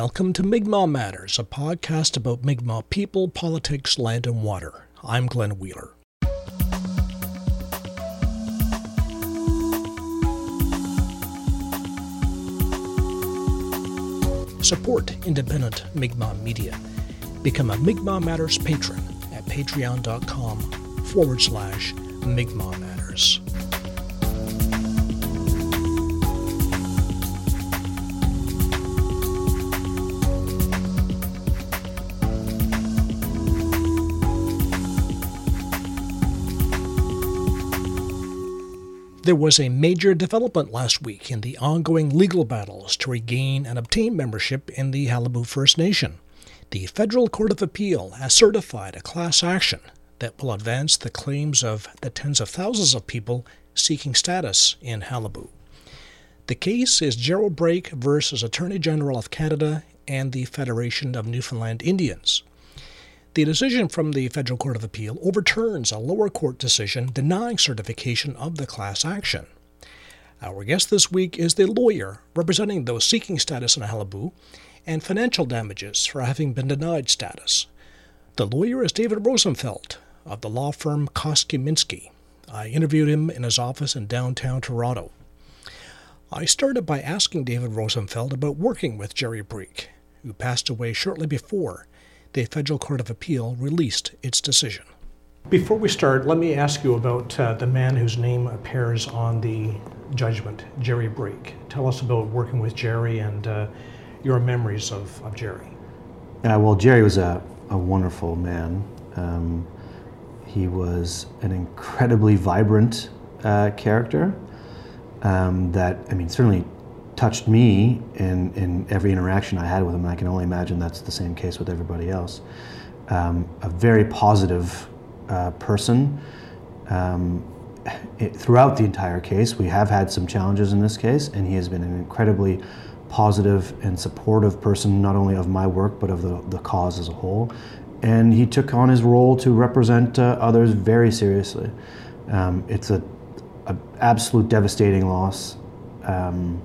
Welcome to Mi'kmaq Matters, a podcast about Mi'kmaq people, politics, land, and water. I'm Glenn Wheeler. Support independent Mi'kmaq media. Become a Mi'kmaq Matters patron at patreon.com forward slash Mi'kmaq Matters. There was a major development last week in the ongoing legal battles to regain and obtain membership in the Qalipu First Nation. The Federal Court of Appeal has certified a class action that will advance the claims of the tens of thousands of people seeking status in Qalipu. The case is Gerald Brake versus Attorney General of Canada and the Federation of Newfoundland Indians. The decision from the Federal Court of Appeal overturns a lower court decision denying certification of the class action. Our guest this week is the lawyer representing those seeking status in Qalipu and financial damages for having been denied status. The lawyer is David Rosenfeld of the law firm Koskie. I interviewed him in his office in downtown Toronto. I started by asking David Rosenfeld about working with Jerry Brake, who passed away shortly before the Federal Court of Appeal released its decision. Before we start, let me ask you about uh, the man whose name appears on the judgment, Jerry Brake. Tell us about working with Jerry and uh, your memories of, of Jerry. Uh, well, Jerry was a, a wonderful man. Um, he was an incredibly vibrant uh, character um, that, I mean, certainly touched me in, in every interaction I had with him. And I can only imagine that's the same case with everybody else. Um, a very positive uh, person. Um, it, throughout the entire case, we have had some challenges in this case, and he has been an incredibly positive and supportive person, not only of my work, but of the, the cause as a whole. And he took on his role to represent uh, others very seriously. Um, it's a, absolute devastating loss. Um,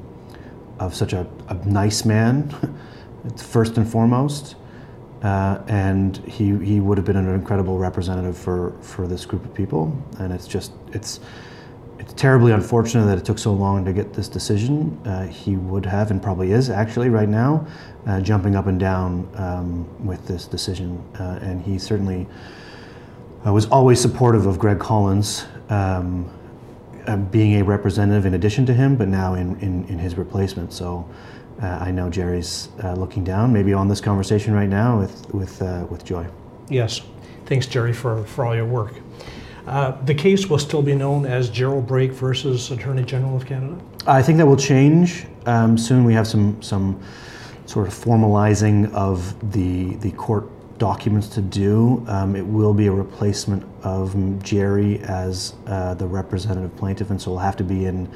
of such a, a nice man, first and foremost. Uh, and he, he would have been an incredible representative for, for this group of people. And it's just, it's, it's terribly unfortunate that it took so long to get this decision. Uh, he would have, and probably is actually right now, uh, jumping up and down um, with this decision. Uh, and he certainly uh, was always supportive of Greg Collins. Um, being a representative in addition to him, but now in, in, in his replacement. So uh, I know Jerry's uh, looking down, maybe on this conversation right now with, with, uh, with joy. Yes. Thanks, Jerry, for, for all your work. Uh, the case will still be known as Gerald Brake versus Attorney General of Canada? I think that will change um, soon. We have some, some sort of formalizing of the, the court documents to do. Um, it will be a replacement of Jerry as uh, the representative plaintiff, and so it'll have to be in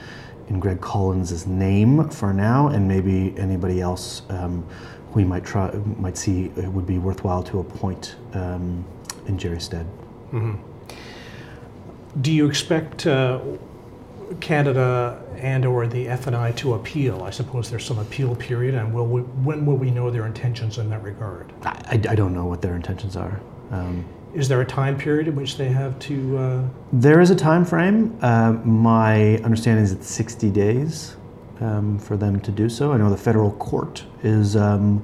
in Greg Collins' name for now, and maybe anybody else um, we might try might see it would be worthwhile to appoint um, in Jerry's stead. Mm-hmm. Do you expect uh, Canada and or the FNI to appeal? I suppose there's some appeal period, and will we, when will we know their intentions in that regard? I, I don't know what their intentions are. Um, is there a time period in which they have to? Uh... There is a time frame. Uh, my understanding is it's 60 days um, for them to do so. I know the federal court is um,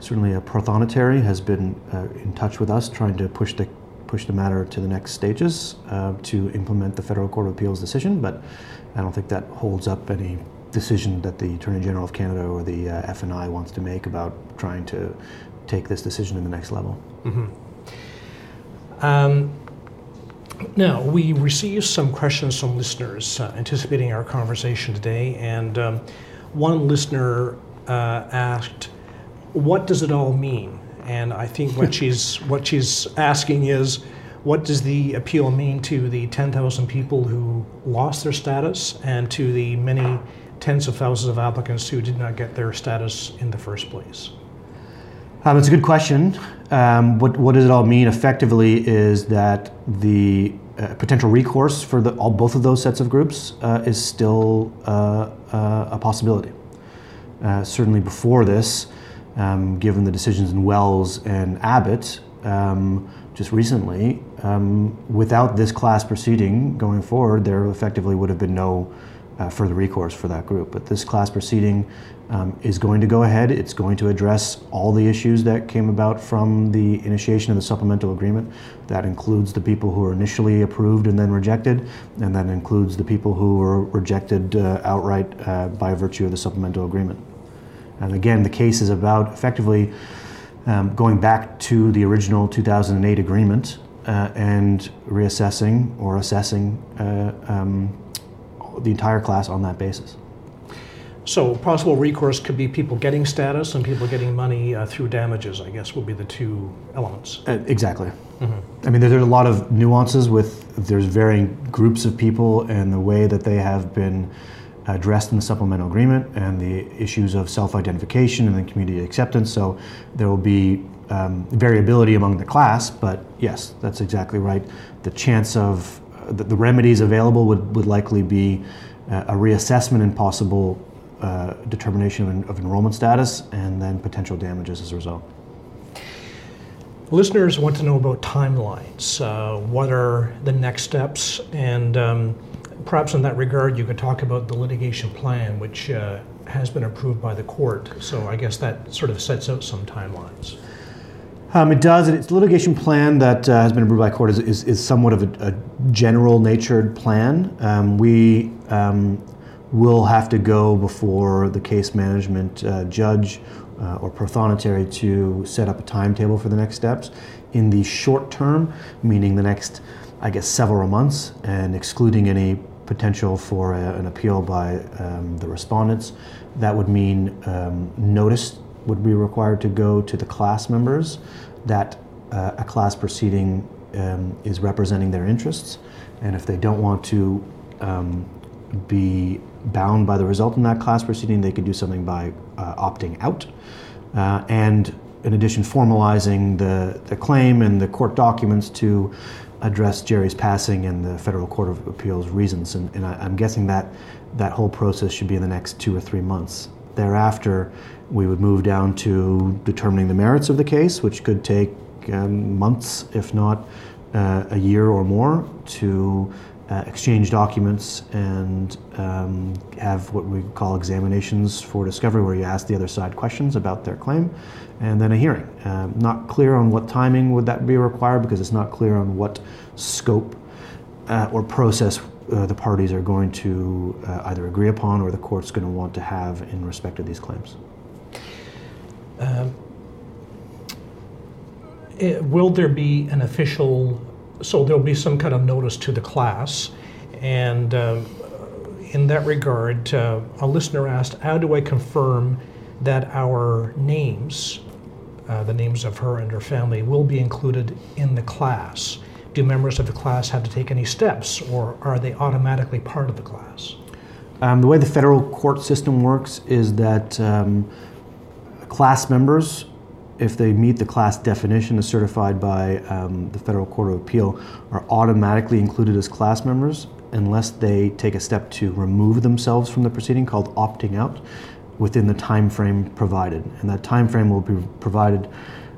certainly a prothonotary, has been uh, in touch with us, trying to push the push the matter to the next stages uh, to implement the Federal Court of Appeals decision, but I don't think that holds up any decision that the Attorney General of Canada or the uh, FNI wants to make about trying to take this decision to the next level. Mm-hmm. Um, now, we received some questions from listeners uh, anticipating our conversation today, and um, one listener uh, asked, What does it all mean? And I think what she's what she's asking is, what does the appeal mean to the 10,000 people who lost their status and to the many tens of thousands of applicants who did not get their status in the first place? Um, it's a good question. Um, what, what does it all mean? Effectively, is that the uh, potential recourse for the, all, both of those sets of groups uh, is still uh, uh a possibility. Uh, certainly, before this, um, given the decisions in Wells and Abbott um, just recently, um, without this class proceeding going forward, there effectively would have been no uh, further recourse for that group. But this class proceeding um, is going to go ahead. It's going to address all the issues that came about from the initiation of the supplemental agreement. That includes the people who were initially approved and then rejected, and that includes the people who were rejected uh, outright uh, by virtue of the supplemental agreement. And again, the case is about effectively um, going back to the original 2008 agreement uh, and reassessing or assessing uh, um, the entire class on that basis. So possible recourse could be people getting status and people getting money uh, through damages. I guess would be the two elements. Uh, exactly. Mm-hmm. I mean, there's a lot of nuances with there's varying groups of people and the way that they have been addressed in the supplemental agreement and the issues of self-identification and then community acceptance. So there will be um, variability among the class, but yes, that's exactly right. The chance of uh, the, the, remedies available would, would likely be uh, a reassessment and possible uh, determination of, of, enrollment status and then potential damages as a result. Listeners want to know about timelines. Uh, what are the next steps? And um, perhaps in that regard, you could talk about the litigation plan, which uh, has been approved by the court. So I guess that sort of sets out some timelines. Um, it does. It's a litigation plan that uh, has been approved by court is, is, is somewhat of a, a general natured plan. Um, we um, will have to go before the case management uh, judge uh, or prothonotary to set up a timetable for the next steps. In the short term, meaning the next, I guess, several months, and excluding any potential for a, an appeal by um, the respondents, that would mean um, notice would be required to go to the class members that uh, a class proceeding um, is representing their interests, and if they don't want to um, be bound by the result in that class proceeding, they could do something by uh, opting out. Uh, and in addition, formalizing the, the claim and the court documents to address Jerry's passing and the Federal Court of Appeals reasons. And, and I, am guessing that that whole process should be in the next two or three months. Thereafter, we would move down to determining the merits of the case, which could take um, months, if not uh, a year or more, to uh, exchange documents and um, have what we call examinations for discovery, where you ask the other side questions about their claim, and then a hearing. Um, not clear on what timing would that be required because it's not clear on what scope uh, or process uh, the parties are going to uh, either agree upon or the court's going to want to have in respect of these claims. Um, it, will there be an official, so there'll be some kind of notice to the class, and uh, in that regard, uh, a listener asked, how do I confirm that our names, uh, the names of her and her family, will be included in the class? do members of the class have to take any steps, or are they automatically part of the class? Um, the way the federal court system works is that um, class members, if they meet the class definition as certified by um, the Federal Court of Appeal, are automatically included as class members unless they take a step to remove themselves from the proceeding called opting out within the time frame provided. And that time frame will be provided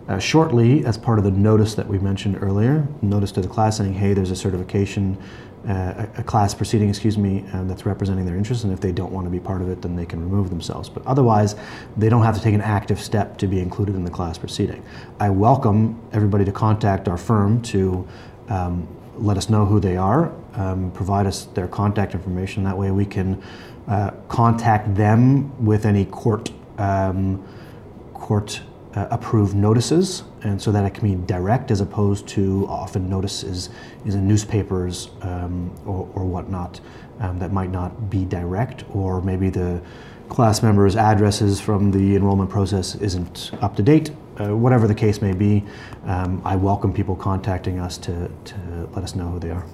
uh, shortly as part of the notice that we mentioned earlier, notice to the class saying, hey, there's a certification, uh, a, class proceeding, excuse me, um, that's representing their interests, and if they don't want to be part of it, then they can remove themselves. But otherwise, they don't have to take an active step to be included in the class proceeding. I welcome everybody to contact our firm to um, let us know who they are, um, provide us their contact information. That way, we can uh, contact them with any court um, court uh, approved notices, and so that it can be direct as opposed to often notices is in newspapers um, or, or, whatnot um, that might not be direct, or maybe the class members' addresses from the enrollment process isn't up to date. Uh, whatever the case may be, um, I welcome people contacting us to, to let us know who they are.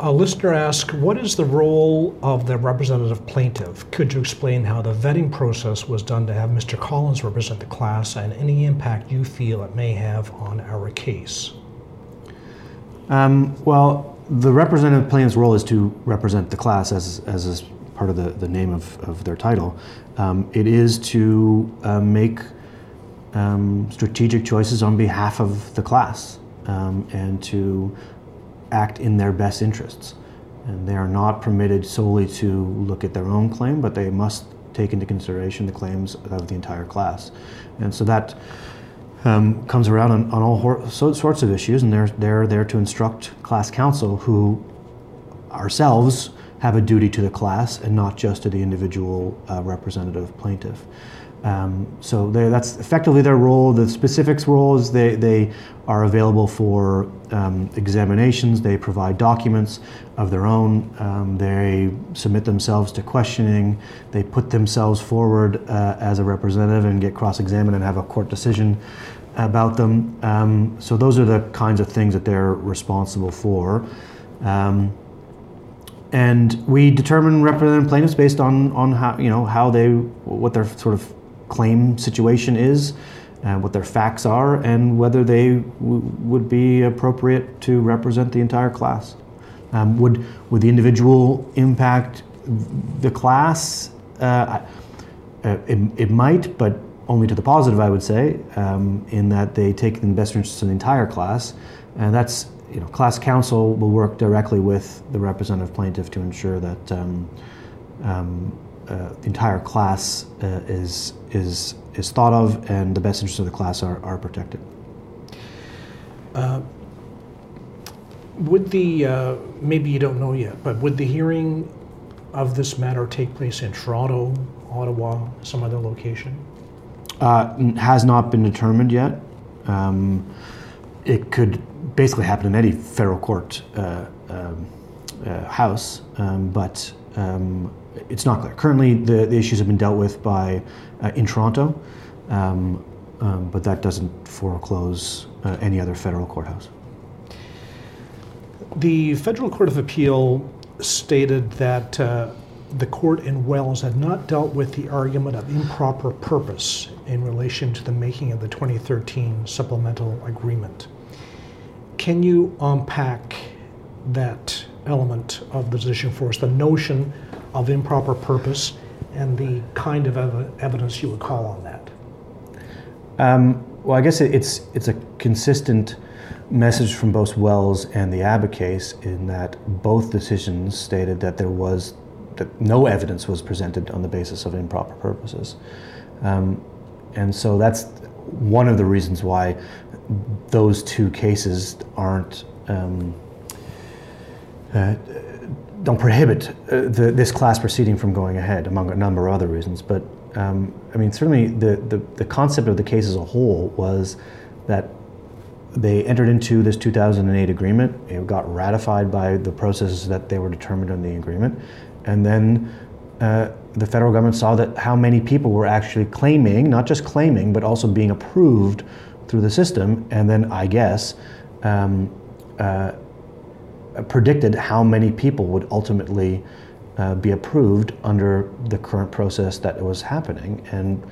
A listener asks, what is the role of the representative plaintiff? Could you explain how the vetting process was done to have Mr. Collins represent the class and any impact you feel it may have on our case? Um, well, the representative plaintiff's role is to represent the class as, as is part of the, the name of, of their title. Um, it is to uh, make um, strategic choices on behalf of the class um, and to act in their best interests. And they are not permitted solely to look at their own claim, but they must take into consideration the claims of the entire class. And so that um, comes around on, on all hor- sorts of issues, and they're, they're there to instruct class counsel who ourselves have a duty to the class and not just to the individual uh, representative plaintiff. Um, so that's effectively their role. The specifics roles they, they are available for um, examinations. They provide documents of their own. Um, they submit themselves to questioning. They put themselves forward uh, as a representative and get cross-examined and have a court decision about them. Um, so those are the kinds of things that they're responsible for. Um, and we determine representative plaintiffs based on, on how you know how they what their sort of claim situation is, uh, what their facts are, and whether they would be appropriate to represent the entire class. Um, would would the individual impact the class? Uh, uh, it, it, might, but only to the positive, I would say, um, in that they take the best interests of the entire class, and that's you know, class counsel will work directly with the representative plaintiff to ensure that um, um, uh, the entire class uh, is is is thought of and the best interests of the class are, are protected. Uh, would the uh, maybe you don't know yet, but would the hearing of this matter take place in Toronto, Ottawa, some other location? Uh, has not been determined yet. Um, it could basically happen in any federal court uh, um, uh, house, um, but um, it's not clear. Currently, the, the, issues have been dealt with by uh, in Toronto, um, um, but that doesn't foreclose uh, any other federal courthouse. The Federal Court of Appeal stated that uh, the court in Wells had not dealt with the argument of improper purpose in relation to the making of the 2013 supplemental agreement. Can you unpack that element of the decision for us, the notion of improper purpose, and the kind of ev- evidence you would call on that? Um, well, I guess it's it's a consistent message from both Wells and the Abbott case in that both decisions stated that there was that no evidence was presented on the basis of improper purposes. Um, and so that's one of the reasons why those two cases aren't um, uh, don't prohibit uh, the, this class proceeding from going ahead, among a number of other reasons. But um, I mean, certainly the, the, the concept of the case as a whole was that they entered into this 2008 agreement. It got ratified by the processes that they were determined in the agreement, and then uh, the federal government saw that how many people were actually claiming, not just claiming, but also being approved through the system, and then I guess um, uh, predicted how many people would ultimately uh, be approved under the current process that was happening, and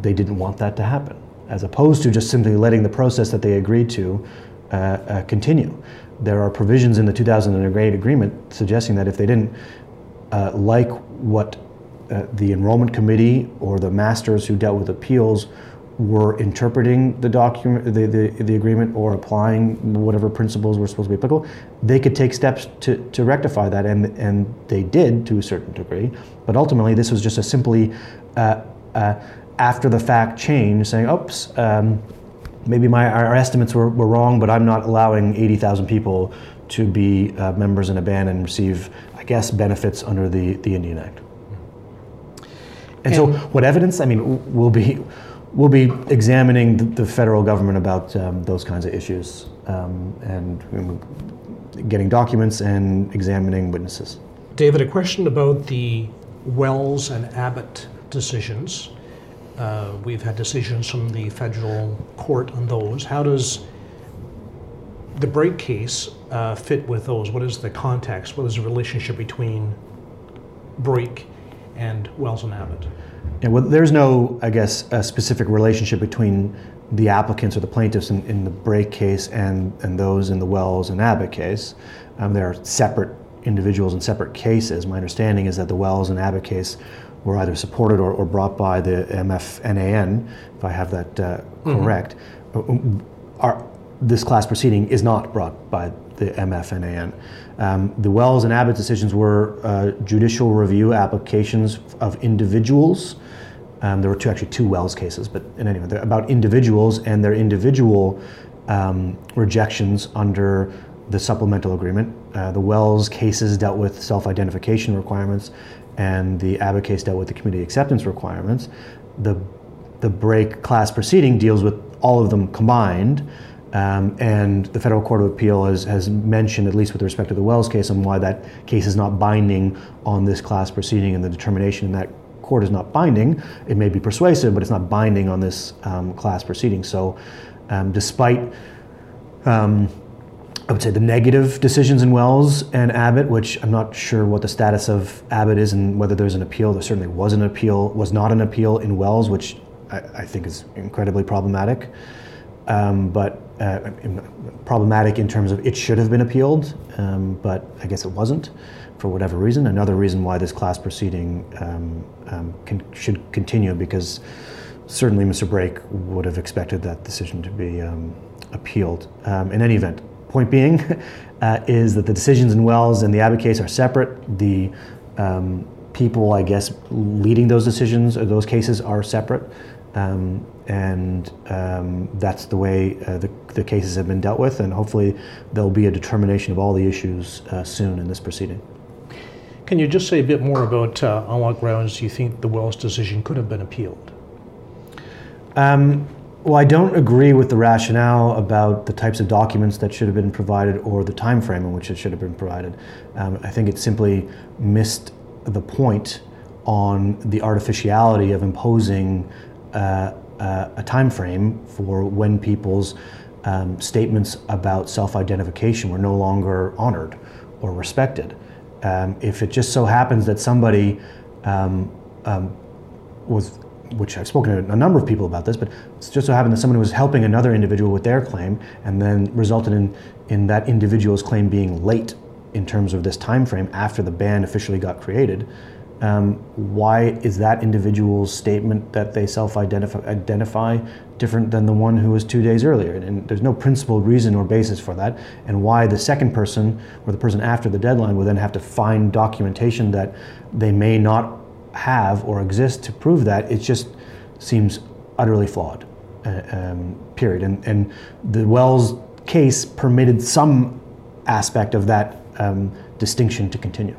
they didn't want that to happen, as opposed to just simply letting the process that they agreed to uh, uh continue. There are provisions in the 2008 agreement suggesting that if they didn't uh, like what uh, the enrollment committee or the masters who dealt with appeals were interpreting the document, the, the, the, agreement, or applying whatever principles were supposed to be applicable, they could take steps to, to rectify that, and, and they did to a certain degree. But ultimately, this was just a simply uh, uh, after the fact change, saying, oops, um, maybe my, our estimates were, were wrong, but I'm not allowing 80,000 people to be uh, members in a band and receive, I guess, benefits under the, the Indian Act. And, and so, what evidence? I mean, will be we'll be examining the, the federal government about um, those kinds of issues um, and getting documents and examining witnesses. David, a question about the Wells and Abbott decisions. Uh, we've had decisions from the federal court on those. How does the Brake case uh, fit with those? What is the context? What is the relationship between Brake and Wells and Abbott? Well, there's no, I guess, a specific relationship between the applicants or the plaintiffs in, in the Brake case and, and those in the Wells and Abbott case. Um, there are separate individuals in separate cases. My understanding is that the Wells and Abbott case were either supported or, or brought by the MFNAN, if I have that uh, correct. Mm-hmm. Our, this class proceeding is not brought by the MFNAN. Um, the Wells and Abbott decisions were uh, judicial review applications of individuals. Um, there were two, actually two Wells cases, but in any event, they're about individuals and their individual um, rejections under the supplemental agreement. Uh, the Wells cases dealt with self-identification requirements, and the Abbott case dealt with the community acceptance requirements. The the Brake class proceeding deals with all of them combined. Um, and the Federal Court of Appeal has, has mentioned, at least with respect to the Wells case, on why that case is not binding on this class proceeding and the determination in that court is not binding. It may be persuasive, but it's not binding on this um, class proceeding. So, um, despite um, I would say the negative decisions in Wells and Abbott, which I'm not sure what the status of Abbott is and whether there's an appeal. There certainly was an appeal, was not an appeal in Wells, which I, I think is incredibly problematic. Um, but uh, problematic in terms of it should have been appealed, um, but I guess it wasn't for whatever reason. Another reason why this class proceeding um, um can, should continue because certainly Mr. Brake would have expected that decision to be um, appealed. Um, in any event, Point being uh, is that the decisions in Wells and the Abbott case are separate. The people, I guess, leading those decisions or those cases are separate. Um, and um, that's the way uh, the, the, cases have been dealt with, and hopefully there'll be a determination of all the issues uh, soon in this proceeding. Can you just say a bit more about uh, on what grounds you think the Wells decision could have been appealed? Um, well, I don't agree with the rationale about the types of documents that should have been provided or the time frame in which it should have been provided. Um, I think it simply missed the point on the artificiality of imposing uh, uh, a time frame for when people's um, statements about self-identification were no longer honored or respected. Um, if it just so happens that somebody um, um, was which I've spoken to a number of people about this, but just so happened that someone was helping another individual with their claim and then resulted in, in that individual's claim being late in terms of this time frame after the ban officially got created. Um, why is that individual's statement that they self-identify identify different than the one who was two days earlier? And, and there's no principled reason or basis for that. And why the second person or the person after the deadline would then have to find documentation that they may not have or exist to prove that. It just seems utterly flawed. Uh, um, period. And and the Wells case permitted some aspect of that um, distinction to continue.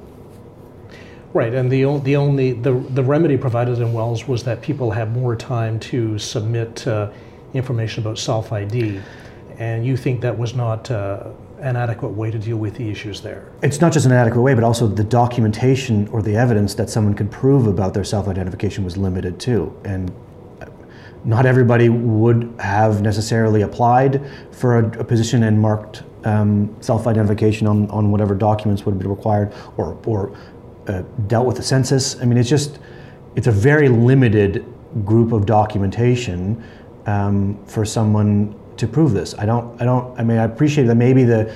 Right, and the, the only the, the remedy provided in Wells was that people have more time to submit uh, information about self ID, and you think that was not uh, an adequate way to deal with the issues there. It's not just an adequate way, but also the documentation or the evidence that someone could prove about their self identification was limited too. And not everybody would have necessarily applied for a, a position and marked um, self identification on, on whatever documents would be required or, or uh, dealt with the census. I mean, it's just, it's a very limited group of documentation um, for someone to prove this. I don't, I don't, I mean, I appreciate that maybe the,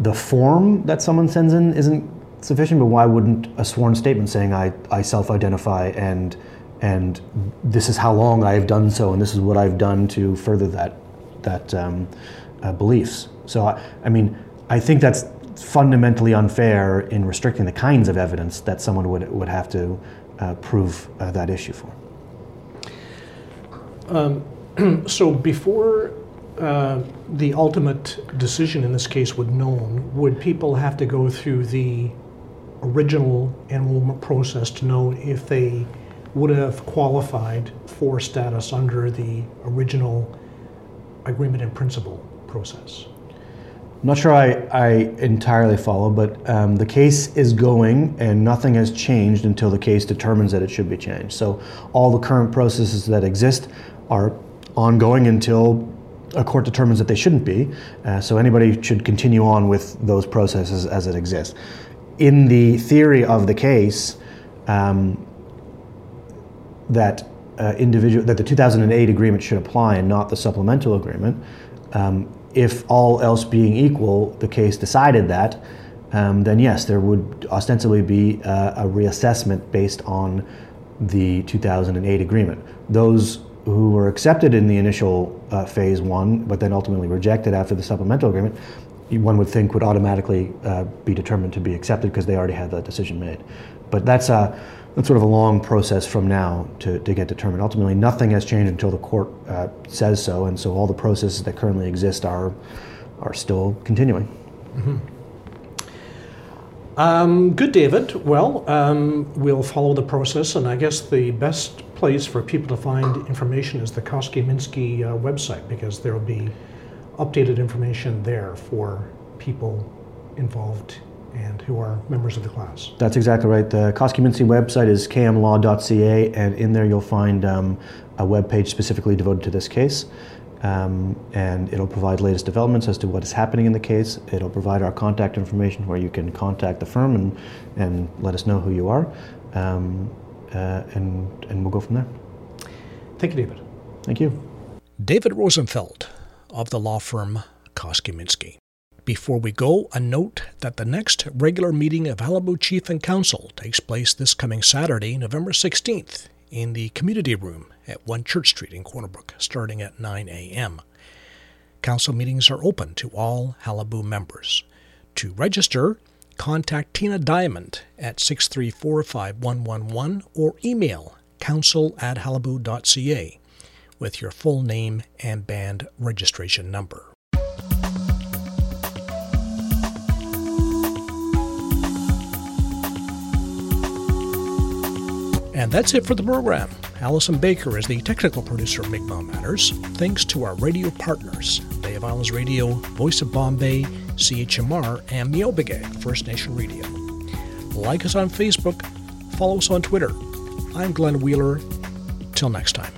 the form that someone sends in isn't sufficient, but why wouldn't a sworn statement saying I, I self-identify and, and this is how long I've done so and this is what I've done to further that, that um, uh, beliefs. So, I, I mean, I think that's fundamentally unfair in restricting the kinds of evidence that someone would, would have to uh, prove uh, that issue for. Um, so before uh, the ultimate decision in this case would known, would people have to go through the original enrollment process to know if they would have qualified for status under the original agreement in principle process? I'm not sure I, I entirely follow, but um, the case is going and nothing has changed until the case determines that it should be changed. So all the current processes that exist are ongoing until a court determines that they shouldn't be. Uh, so anybody should continue on with those processes as it exists. In the theory of the case, um, that uh, individual that the 2008 agreement should apply and not the supplemental agreement. Um, if all else being equal, the case decided that um, then yes, there would ostensibly be a, a reassessment based on the 2008 agreement. Those who were accepted in the initial uh, phase one, but then ultimately rejected after the supplemental agreement, one would think would automatically uh, be determined to be accepted because they already had that decision made. But that's a that's sort of a long process from now to, to get determined. Ultimately, nothing has changed until the court uh, says so, and so all the processes that currently exist are are still continuing. Mm-hmm. Um, good, David. Well, um, we'll follow the process, and I guess the best place for people to find information is the Koskie Minsky uh, website because there will be updated information there for people involved and who are members of the class. That's exactly right. The Koskie Minsky website is kmlaw.ca, and in there you'll find um, a web page specifically devoted to this case. Um, and it'll provide latest developments as to what is happening in the case. It'll provide our contact information where you can contact the firm and, and let us know who you are. Um, uh, and, and we'll go from there. Thank you, David. Thank you. David Rosenfeld of the law firm Koskie Minsky. Before we go, a note that the next regular meeting of Qalipu Chief and Council takes place this coming Saturday, November 16th, in the community room at 1 Church Street in Corner Brook, starting at 9 a.m. Council meetings are open to all Qalipu members. To register, contact Tina Diamond at 634 5111 or email council at qalipu.ca with your full name and band registration number. And that's it for the program. Allison Baker is the technical producer of Mi'kmaq Matters. Thanks to our radio partners Bay of Islands Radio, Voice of Bonne Bay, CHMR, and Mi'kmaq First Nation Radio. Like us on Facebook, follow us on Twitter. I'm Glenn Wheeler. Till next time.